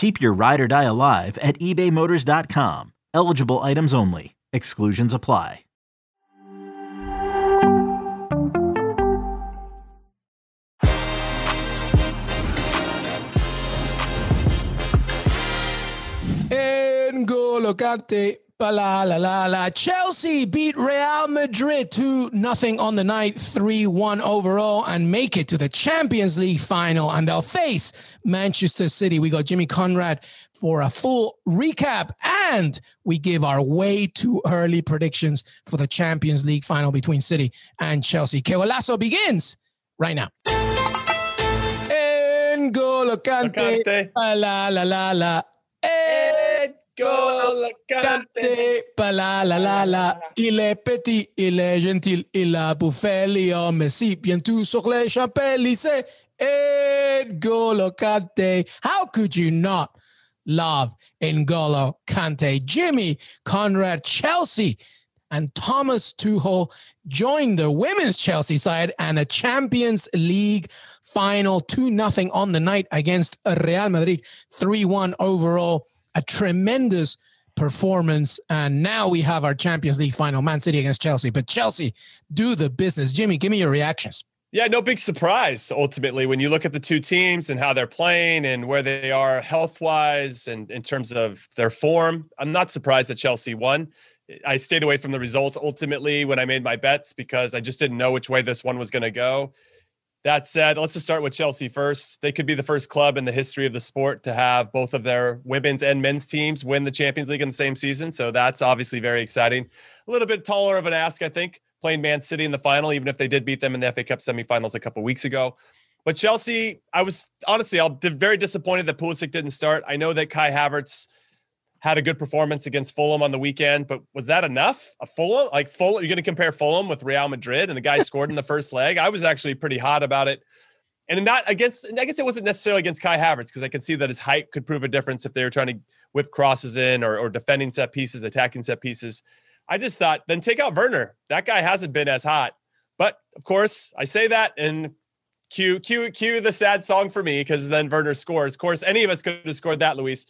Keep your ride or die alive at ebaymotors.com. Eligible items only. Exclusions apply. N'Golo Kante, la la la la. Chelsea beat Real Madrid 2 nothing on the night, 3 1 overall, and make it to the Champions League final. And they'll face Manchester City. We got Jimmy Conrad for a full recap, and we give our way too early predictions for the Champions League final between City and Chelsea. Golazo begins right now. N'Golo Kante, la la la la. Kante. La la la la. Il est petit, il est gentil, il a bouffé mais si bientôt sur les Champs-Élysées. N'Golo Kante. How could you not love N'Golo Kante? Jimmy Conrad, Chelsea, and Thomas Tuchel joined the women's Chelsea side and a Champions League final 2 0 on the night against Real Madrid, 3 1 overall. A tremendous performance. And now we have our Champions League final, Man City against Chelsea. But Chelsea do the business. Jimmy, give me your reactions. Yeah, no big surprise ultimately when you look at the two teams and how they're playing and where they are health wise and in terms of their form. I'm not surprised that Chelsea won. I stayed away from the result ultimately when I made my bets because I just didn't know which way this one was going to go. That said, let's just start with Chelsea first. They could be the first club in the history of the sport to have both of their women's and men's teams win the Champions League in the same season. So that's obviously very exciting. A little bit taller of an ask, I think, playing Man City in the final, even if they did beat them in the FA Cup semifinals a couple weeks ago. But Chelsea, I was honestly, I'm very disappointed that Pulisic didn't start. I know that Kai Havertz had a good performance against Fulham on the weekend, but was that enough? A Fulham, like Fulham, you're going to compare Fulham with Real Madrid and the guy scored in the first leg. I was actually pretty hot about it. And not against, I guess it wasn't necessarily against Kai Havertz because I could see that his height could prove a difference if they were trying to whip crosses in or, or defending set pieces, attacking set pieces. I just thought, then take out Werner. That guy hasn't been as hot. But of course, I say that and cue, cue, cue the sad song for me because then Werner scores. Of course, any of us could have scored that, Luis.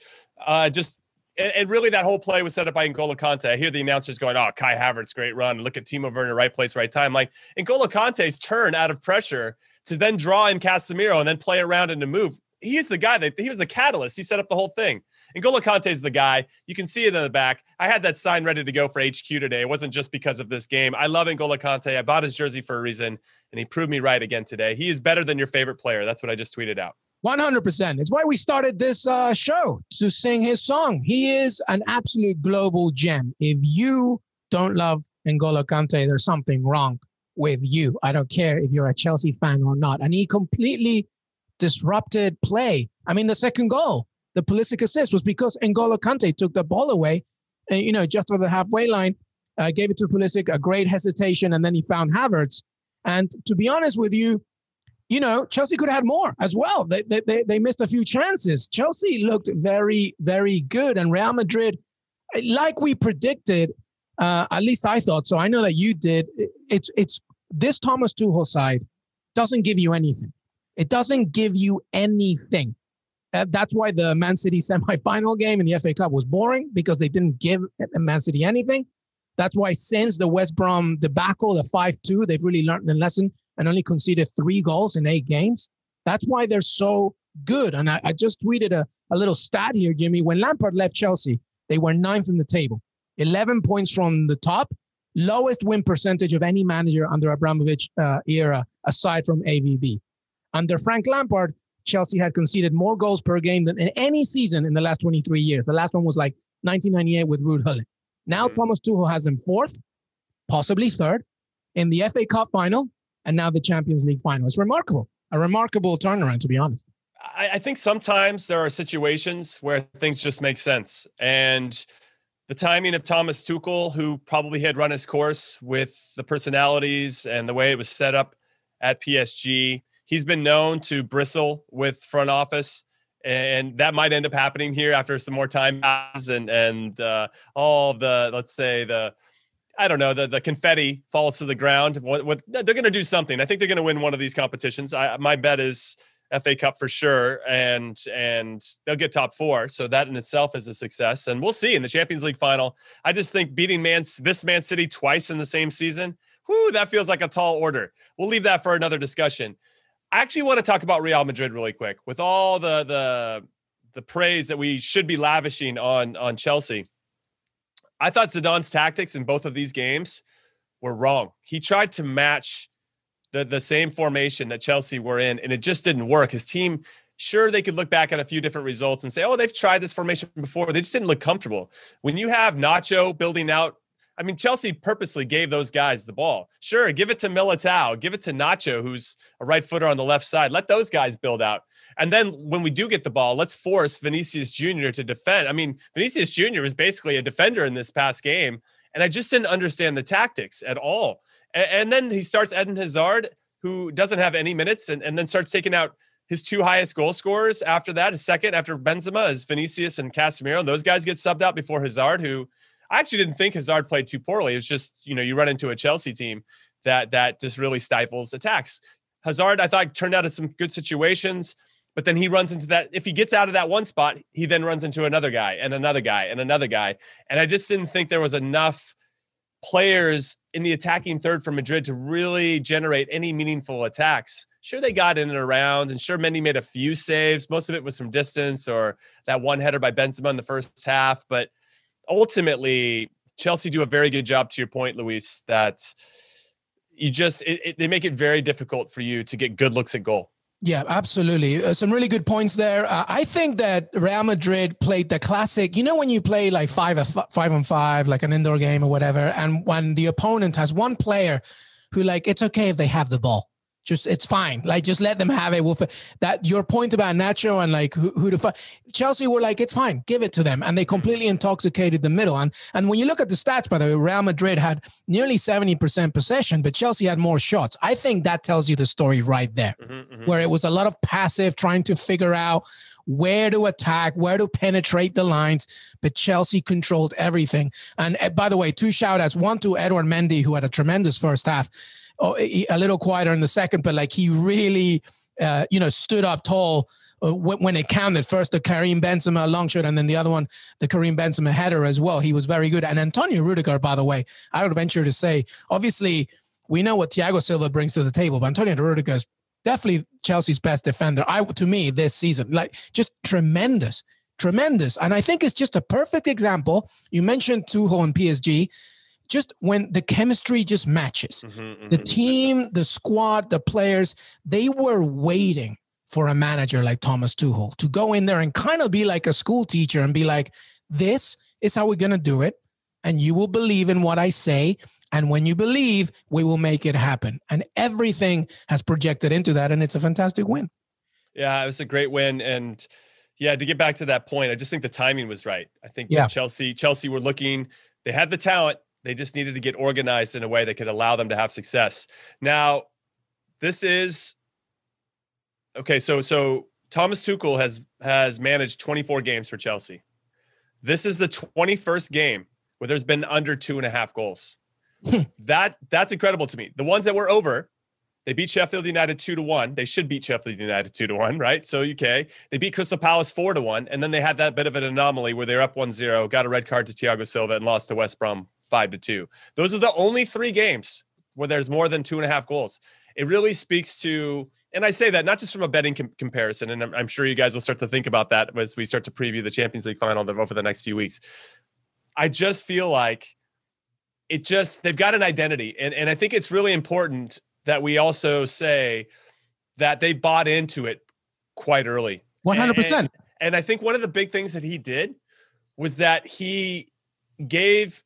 Uh, just and, and, really that whole play was set up by N'Golo Kante. I hear the announcers going, "Oh, Kai Havertz, great run! Look at Timo Werner, right place, right time." Like N'Golo Kante's turn out of pressure to then draw in Casemiro and then play around and to move. He's the guy that he was the catalyst. He set up the whole thing. N'Golo Kante is the guy. You can see it in the back. I had that sign ready to go for HQ today. It wasn't just because of this game. I love N'Golo Kante. I bought his jersey for a reason, and he proved me right again today. He is better than your favorite player. That's what I just tweeted out. 100%. It's why we started this uh, show to sing his song. He is an absolute global gem. If you don't love N'Golo Kante, there's something wrong with you. I don't care if you're a Chelsea fan or not. And he completely disrupted play. I mean, the second goal, the Pulisic assist, was because N'Golo Kante took the ball away, uh, you know, just over the halfway line, uh, gave it to Pulisic, a great hesitation, and then he found Havertz. And to be honest with you, you know, Chelsea could have had more as well. They, they, they missed a few chances. Chelsea looked very, very good. And Real Madrid, like we predicted, uh, at least I thought so. I know that you did. It's, it's this Thomas Tuchel side doesn't give you anything. It doesn't give you anything. Uh, that's why the Man City semifinal game in the FA Cup was boring because they didn't give Man City anything. That's why since the West Brom debacle, the 5 2, they've really learned the lesson and only conceded three goals in eight games. That's why they're so good. And I, I just tweeted a, a little stat here, Jimmy. When Lampard left Chelsea, they were ninth in the table, 11 points from the top, lowest win percentage of any manager under Abramovich uh, era, aside from AVB. Under Frank Lampard, Chelsea had conceded more goals per game than in any season in the last 23 years. The last one was like 1998 with Ruud Gullit. Now mm-hmm. Thomas Tuchel has them fourth, possibly third, in the FA Cup final, and now the Champions League final. It's remarkable, a remarkable turnaround, to be honest. I, I think sometimes there are situations where things just make sense, and the timing of Thomas Tuchel, who probably had run his course with the personalities and the way it was set up at PSG, he's been known to bristle with front office and that might end up happening here after some more time passes and and uh, all the let's say the I don't know the the confetti falls to the ground. What, what they're going to do something. I think they're going to win one of these competitions. I, my bet is FA Cup for sure, and and they'll get top four. So that in itself is a success, and we'll see in the Champions League final. I just think beating Man this Man City twice in the same season, whoo, that feels like a tall order. We'll leave that for another discussion. I actually want to talk about Real Madrid really quick with all the the the praise that we should be lavishing on on Chelsea. I thought Zidane's tactics in both of these games were wrong. He tried to match the the same formation that Chelsea were in, and it just didn't work. His team, sure, they could look back at a few different results and say, "Oh, they've tried this formation before." They just didn't look comfortable. When you have Nacho building out I mean, Chelsea purposely gave those guys the ball. Sure, give it to Militao, give it to Nacho, who's a right footer on the left side. Let those guys build out. And then when we do get the ball, let's force Vinicius Jr. to defend. I mean, Vinicius Jr. was basically a defender in this past game. And I just didn't understand the tactics at all. And, and then he starts Eden Hazard, who doesn't have any minutes, and, and then starts taking out his two highest goal scorers after that. His second after Benzema is Vinicius and Casemiro. Those guys get subbed out before Hazard, who I actually didn't think Hazard played too poorly. It was just, you know, you run into a Chelsea team that that just really stifles attacks. Hazard, I thought, turned out of some good situations, but then he runs into that. If he gets out of that one spot, he then runs into another guy and another guy and another guy. And I just didn't think there was enough players in the attacking third for Madrid to really generate any meaningful attacks. Sure, they got in and around, and sure, Mendy made a few saves. Most of it was from distance or that one header by Benzema in the first half. But ultimately, Chelsea do a very good job. To your point, Luis, that you just it, it, they make it very difficult for you to get good looks at goal. Yeah, absolutely. Uh, some really good points there. Uh, I think that Real Madrid played the classic. You know, when you play like five five on five, like an indoor game or whatever, and when the opponent has one player who like it's okay if they have the ball just it's fine. Like just let them have it. We'll, that your point about Nacho and like who, who to fight. Chelsea were like it's fine, give it to them, and they completely intoxicated the middle. And and when you look at the stats, by the way, Real Madrid had nearly seventy percent possession, but Chelsea had more shots. I think that tells you the story right there, mm-hmm, mm-hmm. where it was a lot of passive, trying to figure out where to attack, where to penetrate the lines, but Chelsea controlled everything. And uh, by the way, two shout outs: one to Edouard Mendy, who had a tremendous first half oh, a little quieter in the second, but like he really, uh, you know, stood up tall uh, when, it counted. First, the Karim Benzema long shot, and then the other one, the Karim Benzema header as well. He was very good. And Antonio Rudiger, by the way, I would venture to say, obviously, we know what Thiago Silva brings to the table, but Antonio Rudiger is definitely Chelsea's best defender. I, to me, this season, like just tremendous, tremendous. And I think it's just a perfect example. You mentioned Tuchel and PSG just when the chemistry just matches. Mm-hmm, mm-hmm. The team, the squad, the players, they were waiting for a manager like Thomas Tuchel to go in there and kind of be like a school teacher and be like, this is how we're going to do it. And you will believe in what I say. And when you believe, we will make it happen. And everything has projected into that. And it's a fantastic win. Yeah, it was a great win. And yeah, to get back to that point, I just think the timing was right. I think yeah. Chelsea, Chelsea were looking, they had the talent, they just needed to get organized in a way that could allow them to have success. Now, this is okay. So, so Thomas Tuchel has has managed 24 games for Chelsea. This is the 21st game where there's been under two and a half goals. Hmm. that that's incredible to me. The ones that were over, they beat Sheffield United two to one. They should beat Sheffield United two to one, right? So UK. They beat Crystal Palace four to one, and then they had that bit of an anomaly where they're up 1-0, got a red card to Thiago Silva, and lost to West Brom five to two. Those are the only three games where there's more than two and a half goals. It really speaks to, and I say that not just from a betting com- comparison, and I'm, I'm, sure you guys will start to think about that as we start to preview the Champions League final over the next few weeks. I just feel like it just they've got an identity, and and I think it's really important that we also say that they bought into it quite early. One hundred percent. And I think one of the big things that he did was that he gave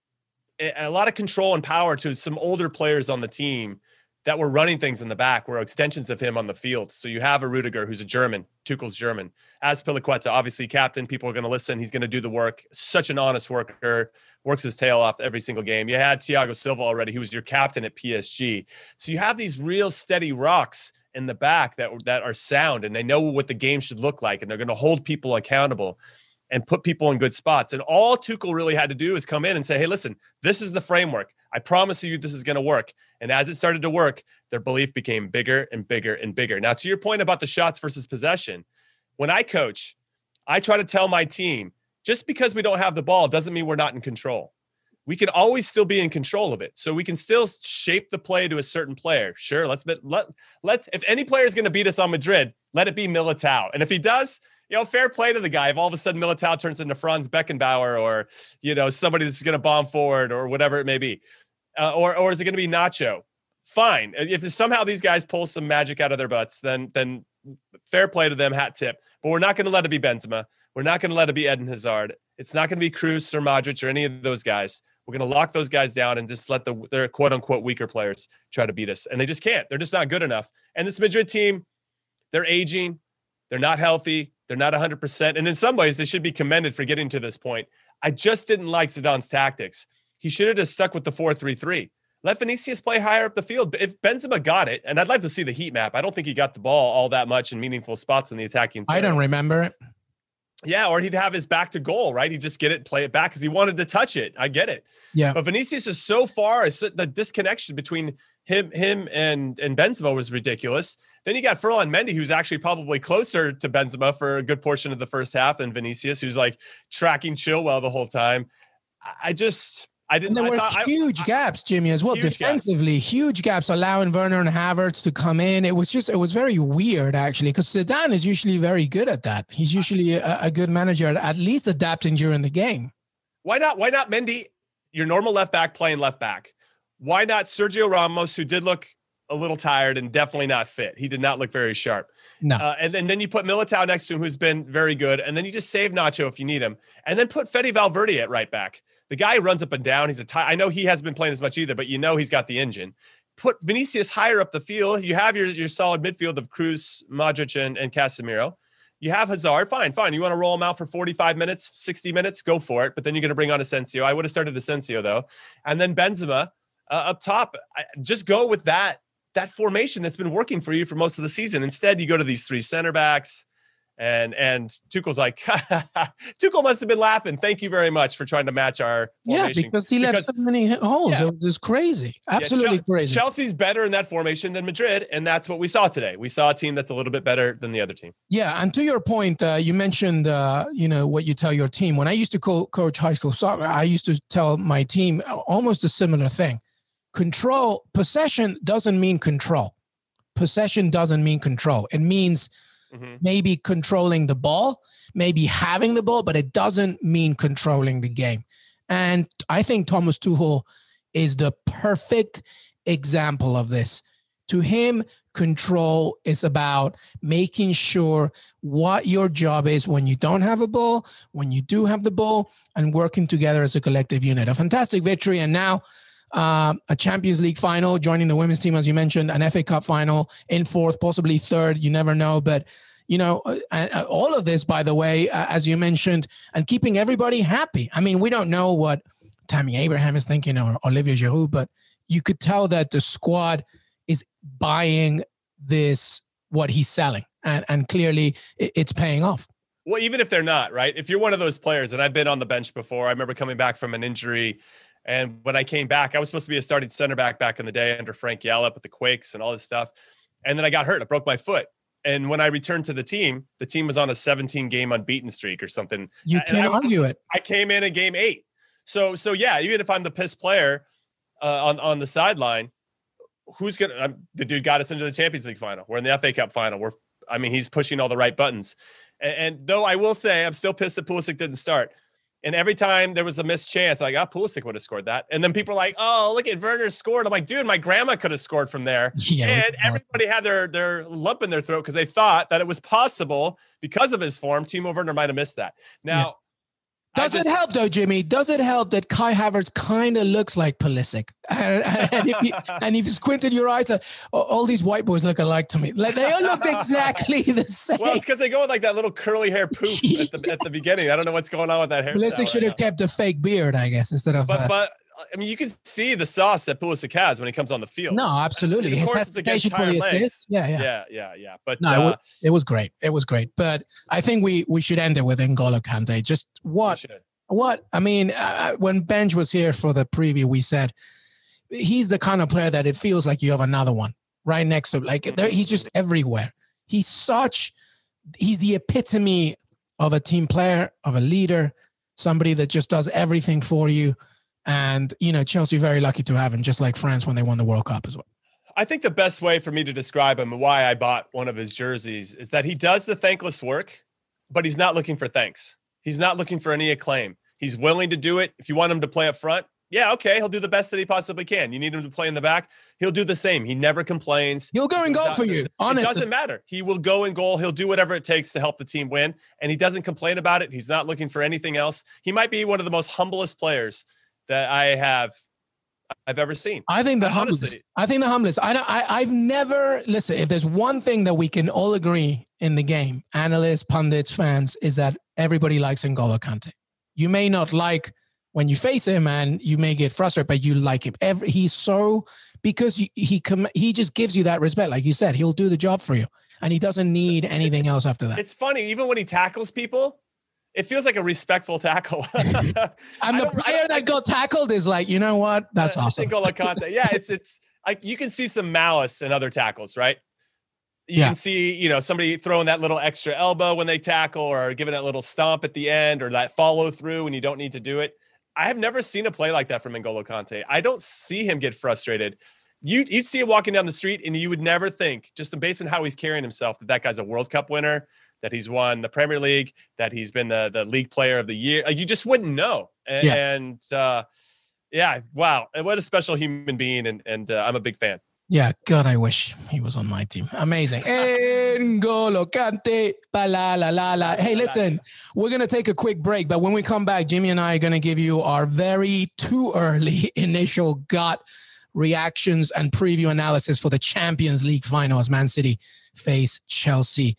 a lot of control and power to some older players on the team that were running things in the back were extensions of him on the field. So you have a Rudiger who's a German, Tuchel's German. As Azpilicueta, obviously captain, people are going to listen. He's going to do the work. Such an honest worker, works his tail off every single game. You had Thiago Silva already, who was your captain at PSG. So you have these real steady rocks in the back that that are sound and they know what the game should look like and they're going to hold people accountable and put people in good spots. And all Tuchel really had to do is come in and say, "Hey, listen, this is the framework. I promise you this is going to work." And as it started to work, their belief became bigger and bigger and bigger. Now, to your point about the shots versus possession, when I coach, I try to tell my team, just because we don't have the ball doesn't mean we're not in control we can always still be in control of it. So we can still shape the play to a certain player. Sure, let's let let's if any player is going to beat us on Madrid, let it be Militao. And if he does, you know, fair play to the guy. If all of a sudden Militao turns into Franz Beckenbauer or you know somebody that's going to bomb forward or whatever it may be, uh, or or is it going to be Nacho? Fine. If somehow these guys pull some magic out of their butts, then then fair play to them. Hat tip. But we're not going to let it be Benzema. We're not going to let it be Eden Hazard. It's not going to be Cruz or Modric or any of those guys. We're going to lock those guys down and just let the their quote unquote weaker players try to beat us. And they just can't. They're just not good enough. And this Madrid team, they're aging. They're not healthy. They're not 100%. And in some ways, they should be commended for getting to this point. I just didn't like Zidane's tactics. He should have just stuck with the 4 3 3. Let Vinicius play higher up the field. If Benzema got it, and I'd like to see the heat map, I don't think he got the ball all that much in meaningful spots in the attacking. Third. I don't remember it. Yeah, or he'd have his back to goal, right? He'd just get it, play it back because he wanted to touch it. I get it. Yeah. But Vinicius is so far, the disconnection between him, him and and Benzema was ridiculous. Then you got Ferland Mendy, who's actually probably closer to Benzema for a good portion of the first half than Vinicius, who's like tracking Chilwell the whole time. I just I didn't. And there were huge I, gaps, Jimmy, as well. Defensively, gaps. huge gaps, allowing Werner and Havertz to come in. It was just, it was very weird, actually, because Zidane is usually very good at that. He's usually a, a, good manager at at least adapting during the game. Why not? Why not Mendy, your normal left back, playing left back? Why not Sergio Ramos, who did look a little tired and definitely not fit? He did not look very sharp. No. Uh, and, then, then you put Militao next to him, who's been very good. And then you just save Nacho if you need him. And then put Fede Valverde at right back the guy runs up and down. He's a. T- I know he hasn't been playing as much either, but you know he's got the engine. Put Vinicius higher up the field. You have your your solid midfield of Cruz, Modric, and, and Casemiro. You have Hazard. Fine, fine. You want to roll him out for 45 minutes, 60 minutes? Go for it. But then you're going to bring on Asensio. I would have started Asensio though, and then Benzema uh, up top. I, just go with that that formation that's been working for you for most of the season. Instead, you go to these three center backs. And and Tuchel's like, Tuchel must have been laughing. Thank you very much for trying to match our formation. Yeah, because he because, left so many holes. Yeah. It was crazy, absolutely yeah, crazy. Chelsea's better in that formation than Madrid, and that's what we saw today. We saw a team that's a little bit better than the other team. Yeah, and to your point, uh, you mentioned, uh, you know, what you tell your team. When I used to co- coach high school soccer, I used to tell my team almost a similar thing. Control possession doesn't mean control. Possession doesn't mean control. It means mm-hmm. maybe controlling the ball, maybe having the ball, but it doesn't mean controlling the game. And I think Thomas Tuchel is the perfect example of this. To him, control is about making sure what your job is when you don't have a ball, when you do have the ball, and working together as a collective unit. A fantastic victory. And now uh, a Champions League final, joining the women's team, as you mentioned, an FA Cup final in fourth, possibly third. You never know. But, you know, uh, uh, all of this, by the way, uh, as you mentioned, and keeping everybody happy. I mean, we don't know what Tammy Abraham is thinking or Olivier Giroud, but you could tell that the squad is buying this, what he's selling. And, and clearly it's paying off. Well, even if they're not, right? If you're one of those players, and I've been on the bench before, I remember coming back from an injury and when I came back, I was supposed to be a starting center back back in the day under Frank Yallop with the Quakes and all this stuff. And then I got hurt. I broke my foot. And when I returned to the team, the team was on a 17 game unbeaten streak or something. You can't I, argue it. I came in in game eight. So, so yeah, even if I'm the piss player uh, on, on the sideline, who's going to, the dude got us into the Champions League final. We're in the FA Cup final. We're, I mean, he's pushing all the right buttons. And, and though I will say, I'm still pissed that Pulisic didn't start And every time there was a missed chance, like, oh, Pulisic would have scored that. And then people are like, oh, look at Werner scored. I'm like, dude, my grandma could have scored from there. Yeah, and everybody had their their lump in their throat because they thought that it was possible because of his form. Timo Werner might have missed that. Now, does just, it help though, Jimmy? Does it help that Kai Havertz kind of looks like Pulisic? And, and, if you, and if you squinted your eyes, uh, all these white boys look alike to me. Like they all look exactly the same. Well, it's because they go with like that little curly hair poof at the, at the beginning. I don't know what's going on with that hair. Pulisic should have right kept a fake beard, I guess, instead of. But, uh, but I mean, you can see the sauce that Pulisic has when he comes on the field. No, absolutely. And of course, it's against tired legs. Yeah, yeah, yeah, yeah, yeah. But no, uh, it, was, it, was, great. It was great. But I think we we should end it with N'Golo Kante. Just what what I mean, uh, uh, when Benj was here for the preview, we said he's the kind of player that it feels like you have another one right next to. Like he's just everywhere. He's such. He's the epitome of a team player, of a leader, somebody that just does everything for you. And you know, Chelsea very lucky to have him, just like France when they won the World Cup as well. I think the best way for me to describe him and why I bought one of his jerseys is that he does the thankless work, but he's not looking for thanks. He's not looking for any acclaim. He's willing to do it. If you want him to play up front, yeah, okay, he'll do the best that he possibly can. You need him to play in the back, he'll do the same. He never complains. He'll go and goal for you. Honestly, it doesn't matter. He will go and goal. He'll do whatever it takes to help the team win, and he doesn't complain about it. He's not looking for anything else. He might be one of the most humblest players that I have I've ever seen. I think the humblest. I think the humblest. I, I I've never listen. If there's one thing that we can all agree in the game, analysts, pundits, fans, is that everybody likes N'Golo Kante. You may not like when you face him and you may get frustrated, but you like him. Every, he's so because he he, com- he just gives you that respect. Like you said, he'll do the job for you, and he doesn't need anything it's, else after that. It's funny, even when he tackles people, it feels like a respectful tackle. and the player that got tackled is like, you know what? That's awesome. yeah, it's it's like you can see some malice in other tackles, right? you yeah. can see, you know, somebody throwing that little extra elbow when they tackle or giving that little stomp at the end or that follow through when you don't need to do it. I have never seen a play like that from N'Golo Kante. I don't see him get frustrated. You, you'd see him walking down the street and you would never think, just based on how he's carrying himself, that that guy's a World Cup winner, that he's won the Premier League, that he's been the, the league player of the year. You just wouldn't know. And, yeah. and uh, yeah, wow. What a special human being. And, and uh, I'm a big fan. Yeah, God, I wish he was on my team. Amazing. N'Golo Kante, la la la la. Hey, listen, we're gonna take a quick break, but when we come back, Jimmy and I are gonna give you our very too early initial gut reactions and preview analysis for the Champions League final as Man City face Chelsea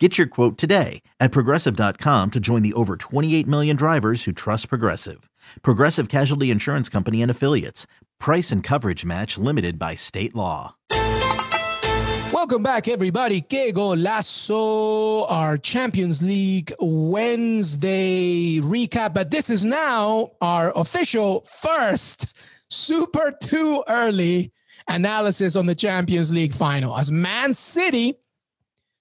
Get your quote today at progressive.com to join the over 28 million drivers who trust Progressive. Progressive Casualty Insurance Company and Affiliates. Price and coverage match limited by state law. Welcome back, everybody. Que Golazo, our Champions League Wednesday recap. But this is now our official first super too early analysis on the Champions League final as Man City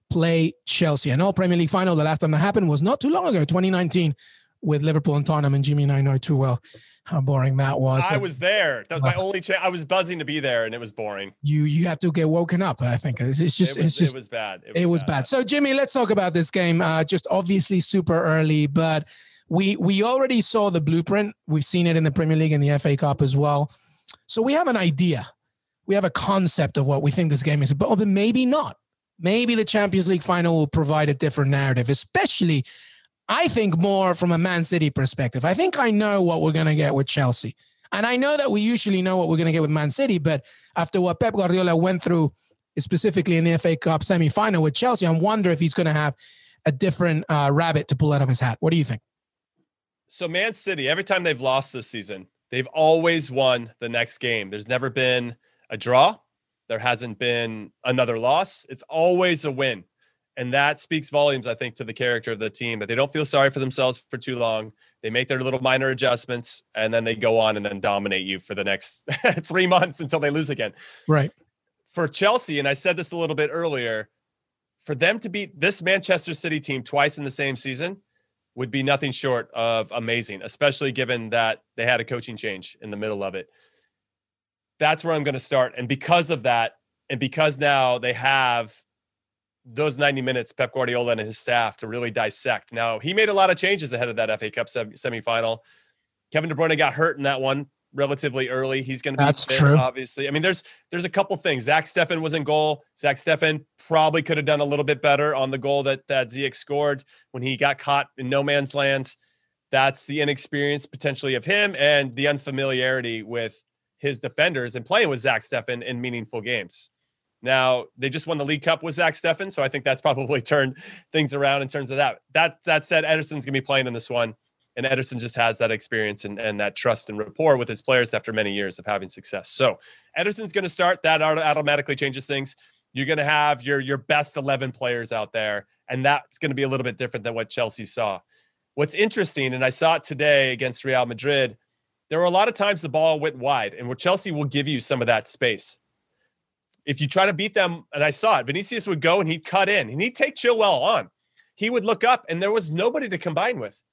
play Chelsea. An all Premier League final. The last time that happened was not too long ago, 2019, with Liverpool and Tottenham. And Jimmy and I know too well how boring that was. I was there. That was my uh, only chance. I was buzzing to be there, and it was boring. You you have to get woken up. I think it's, it's just it was, it's just it was bad. It was, it was bad. bad. So Jimmy, let's talk about this game. Uh, just obviously super early, but we we already saw the blueprint. We've seen it in the Premier League and the FA Cup as well. So we have an idea. We have a concept of what we think this game is, but maybe not. Maybe the Champions League final will provide a different narrative, especially I think more from a Man City perspective. I think I know what we're going to get with Chelsea. And I know that we usually know what we're going to get with Man City, but after what Pep Guardiola went through, specifically in the FA Cup semi-final with Chelsea, I wonder if he's going to have a different uh, rabbit to pull out of his hat. What do you think? So Man City, every time they've lost this season, they've always won the next game. There's never been a draw. There hasn't been another loss. It's always a win. And that speaks volumes, I think, to the character of the team that they don't feel sorry for themselves for too long. They make their little minor adjustments and then they go on and then dominate you for the next three months until they lose again. Right. For Chelsea, and I said this a little bit earlier, for them to beat this Manchester City team twice in the same season would be nothing short of amazing, especially given that they had a coaching change in the middle of it. That's where I'm going to start. And because of that, and because now they have those 90 minutes, Pep Guardiola and his staff to really dissect. Now, he made a lot of changes ahead of that FA Cup semi semifinal. Kevin De Bruyne got hurt in that one relatively early. He's going to be That's there, true. obviously. I mean, there's there's a couple things. Zach Steffen was in goal. Zach Steffen probably could have done a little bit better on the goal that that Ziyech scored when he got caught in no man's land. That's the inexperience potentially of him and the unfamiliarity with his defenders and playing with Zach Steffen in meaningful games. Now they just won the League Cup with Zach Steffen, so I think that's probably turned things around in terms of that. That that said, Ederson's gonna be playing in this one, and Ederson just has that experience and, and that trust and rapport with his players after many years of having success. So Ederson's gonna start. That automatically changes things. You're gonna have your your best eleven players out there, and that's gonna be a little bit different than what Chelsea saw. What's interesting, and I saw it today against Real Madrid, there were a lot of times the ball went wide, and Chelsea will give you some of that space if you try to beat them, and I saw it, Vinicius would go and he'd cut in and he'd take Chilwell on. He would look up and there was nobody to combine with.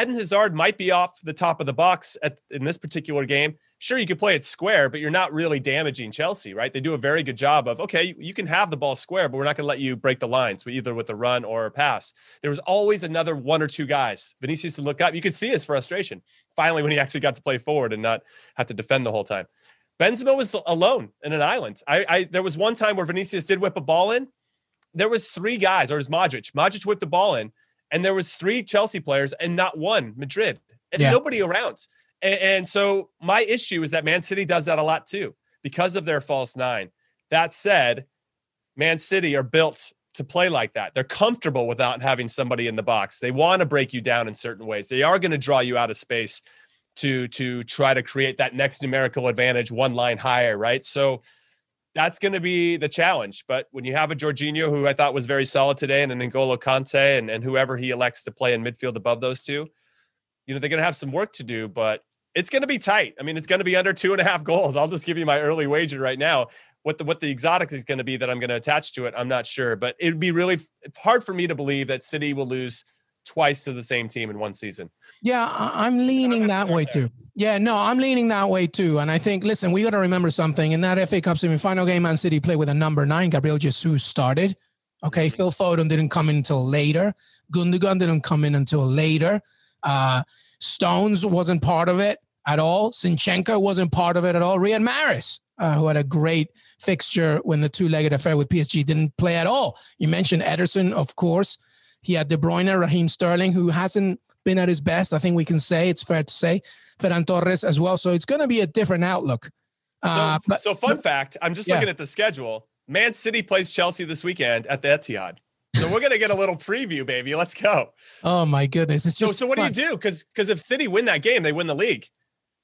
Eden Hazard might be off the top of the box at, in this particular game. Sure, you could play it square, but you're not really damaging Chelsea, right? They do a very good job of, okay, you, can have the ball square, but we're not going to let you break the lines either with a run or a pass. There was always another one or two guys. Vinicius to look up. You could see his frustration finally when he actually got to play forward and not have to defend the whole time. Benzema was alone in an island. I, I there was one time where Vinicius did whip a ball in. There was three guys, or it was Modric. Modric whipped the ball in, and there was three Chelsea players and not one Madrid, and yeah. nobody around. And, and so my issue is that Man City does that a lot too because of their false nine. That said, Man City are built to play like that. They're comfortable without having somebody in the box. They want to break you down in certain ways. They are going to draw you out of space to to try to create that next numerical advantage one line higher, right? So that's going to be the challenge. But when you have a Jorginho who I thought was very solid today, and an N'Golo Kante, and, and whoever he elects to play in midfield above those two, you know they're going to have some work to do. But it's going to be tight. I mean, it's going to be under two and a half goals. I'll just give you my early wager right now. What the what the exotic is going to be that I'm going to attach to it, I'm not sure. But it'd be really hard for me to believe that City will lose twice to the same team in one season. Yeah, I'm leaning that way there. too. Yeah, no, I'm leaning that way too. And I think, listen, we got to remember something. In that FA Cup semi-final game, Man City played with a number nine. Gabriel Jesus started. Okay, Phil Foden didn't come in until later. Gundogan didn't come in until later. Uh, Stones wasn't part of it at all. Zinchenko wasn't part of it at all. Riyad Mahrez, uh, who had a great fixture when the two-legged affair with PSG didn't play at all. You mentioned Ederson, of course. He had De Bruyne, Raheem Sterling, who hasn't been at his best. I think we can say it's fair to say Ferran Torres as well. So it's going to be a different outlook. Uh, so, but, so fun but, fact: I'm just yeah. looking at the schedule. Man City plays Chelsea this weekend at the Etihad. So we're gonna get a little preview, baby. Let's go. Oh my goodness! It's just so. So what fun. do you do? Because because if City win that game, they win the league.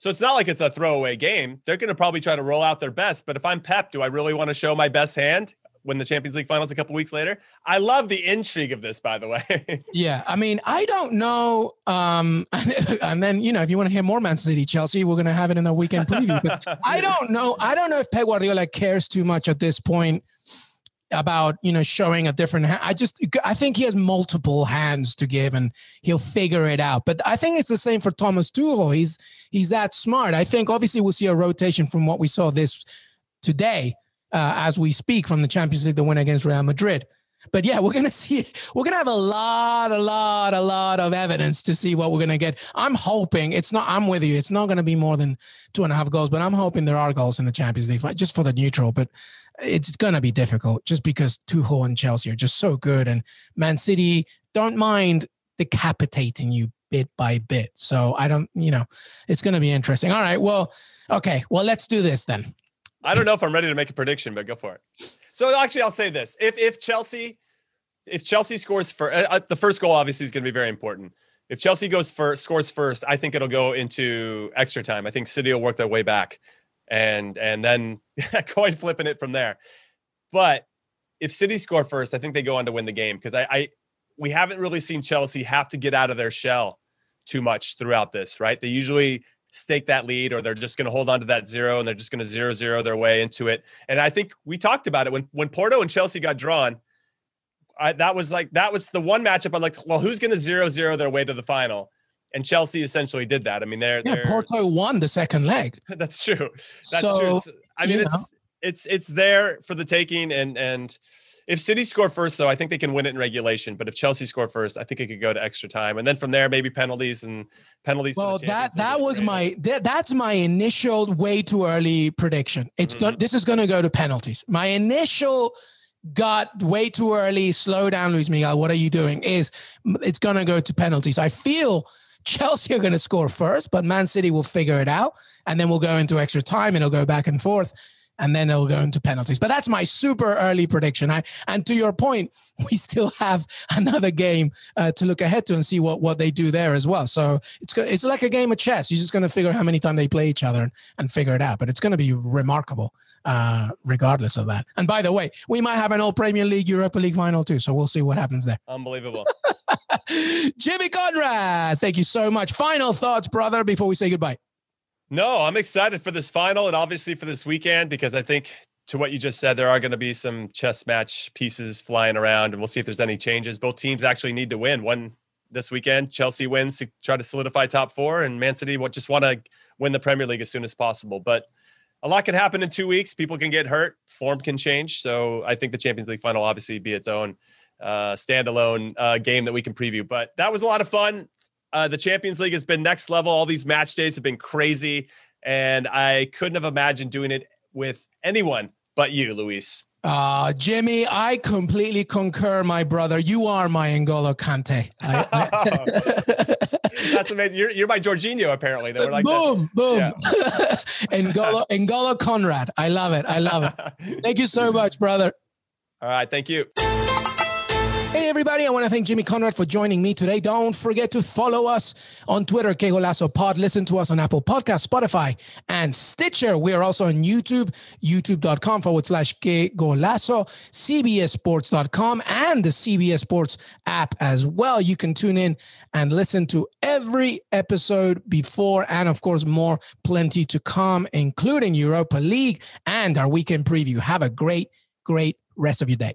So it's not like it's a throwaway game. They're gonna probably try to roll out their best. But if I'm Pep, do I really want to show my best hand when the Champions League finals a couple weeks later. I love the intrigue of this, by the way. yeah, I mean, I don't know. Um, and then you know, if you want to hear more Man City Chelsea, we're gonna have it in the weekend preview. But I don't know. I don't know if Pep Guardiola cares too much at this point about you know showing a different hand. I just I think he has multiple hands to give and he'll figure it out. But I think it's the same for Thomas Tuchel. He's he's that smart. I think obviously we'll see a rotation from what we saw this today uh, as we speak from the Champions League, the win against Real Madrid. But yeah, we're gonna see. We're gonna have a lot, a lot, a lot of evidence to see what we're gonna get. I'm hoping it's not. I'm with you. It's not gonna be more than two and a half goals, but I'm hoping there are goals in the Champions League just for the neutral. But it's gonna be difficult just because Tuchel and Chelsea are just so good, and Man City don't mind decapitating you bit by bit. So I don't, you know, it's gonna be interesting. All right, well, okay, well, let's do this then. I don't know if I'm ready to make a prediction, but go for it. So actually, I'll say this: if if Chelsea, if Chelsea scores for uh, uh the first goal, obviously is going to be very important. If Chelsea goes for scores first, I think it'll go into extra time. I think City will work their way back, and and then coin flipping it from there. But if City score first, I think they go on to win the game because I, I we haven't really seen Chelsea have to get out of their shell too much throughout this, right? They usually stake that lead or they're just going to hold on to that zero and they're just going to zero zero their way into it. And I think we talked about it when when Porto and Chelsea got drawn. I, that was like that was the one matchup I like. Well, who's going to zero zero their way to the final? And Chelsea essentially did that. I mean, they're yeah. They're, Porto won the second leg. that's true. That's so, true. I mean, it's know. it's it's there for the taking. And and if City score first, though, I think they can win it in regulation. But if Chelsea score first, I think it could go to extra time, and then from there maybe penalties and penalties. Well, that that was my that, that's my initial way too early prediction. It's mm-hmm. this is going to go to penalties. My initial got way too early. Slow down, Luis Miguel. What are you doing? Is it's going to go to penalties. I feel Chelsea are going to score first, but Man City will figure it out. And then we'll go into extra time and it'll go back and forth. And then it'll go into penalties. But that's my super early prediction. I, and to your point, we still have another game uh, to look ahead to and see what, what they do there as well. So it's it's like a game of chess. You're just going to figure out how many times they play each other and, and figure it out. But it's going to be remarkable uh, regardless of that. And by the way, we might have an old Premier League, Europa League final too. So we'll see what happens there. Unbelievable. Jimmy Conrad, thank you so much. Final thoughts, brother, before we say goodbye. No, I'm excited for this final and obviously for this weekend because I think to what you just said, there are going to be some chess match pieces flying around, and we'll see if there's any changes. Both teams actually need to win. One this weekend, Chelsea wins to try to solidify top four, and Man City just want to win the Premier League as soon as possible. But a lot can happen in two weeks. People can get hurt, form can change. So I think the Champions League final obviously be its own uh, standalone uh, game that we can preview. But that was a lot of fun. Uh, the Champions League has been next level. All these match days have been crazy, and I couldn't have imagined doing it with anyone but you, Luis. Uh, Jimmy, I completely concur, my brother. You are my N'Golo Kante. I, I... That's amazing. You're, you're my Jorginho, apparently. They were like boom, boom. Yeah. N'Golo, N'Golo Conrad. I love it. I love it. Thank you so much, brother. All right. Thank you. Hey, everybody. I want to thank Jimmy Conrad for joining me today. Don't forget to follow us on Twitter, Que Golazo Pod. Listen to us on Apple Podcast, Spotify, and Stitcher. We are also on YouTube, youtube.com forward slash Que Golazo, CBSSports.com, and the CBS Sports app as well. You can tune in and listen to every episode before, and of course, more plenty to come, including Europa League and our weekend preview. Have a great, great rest of your day.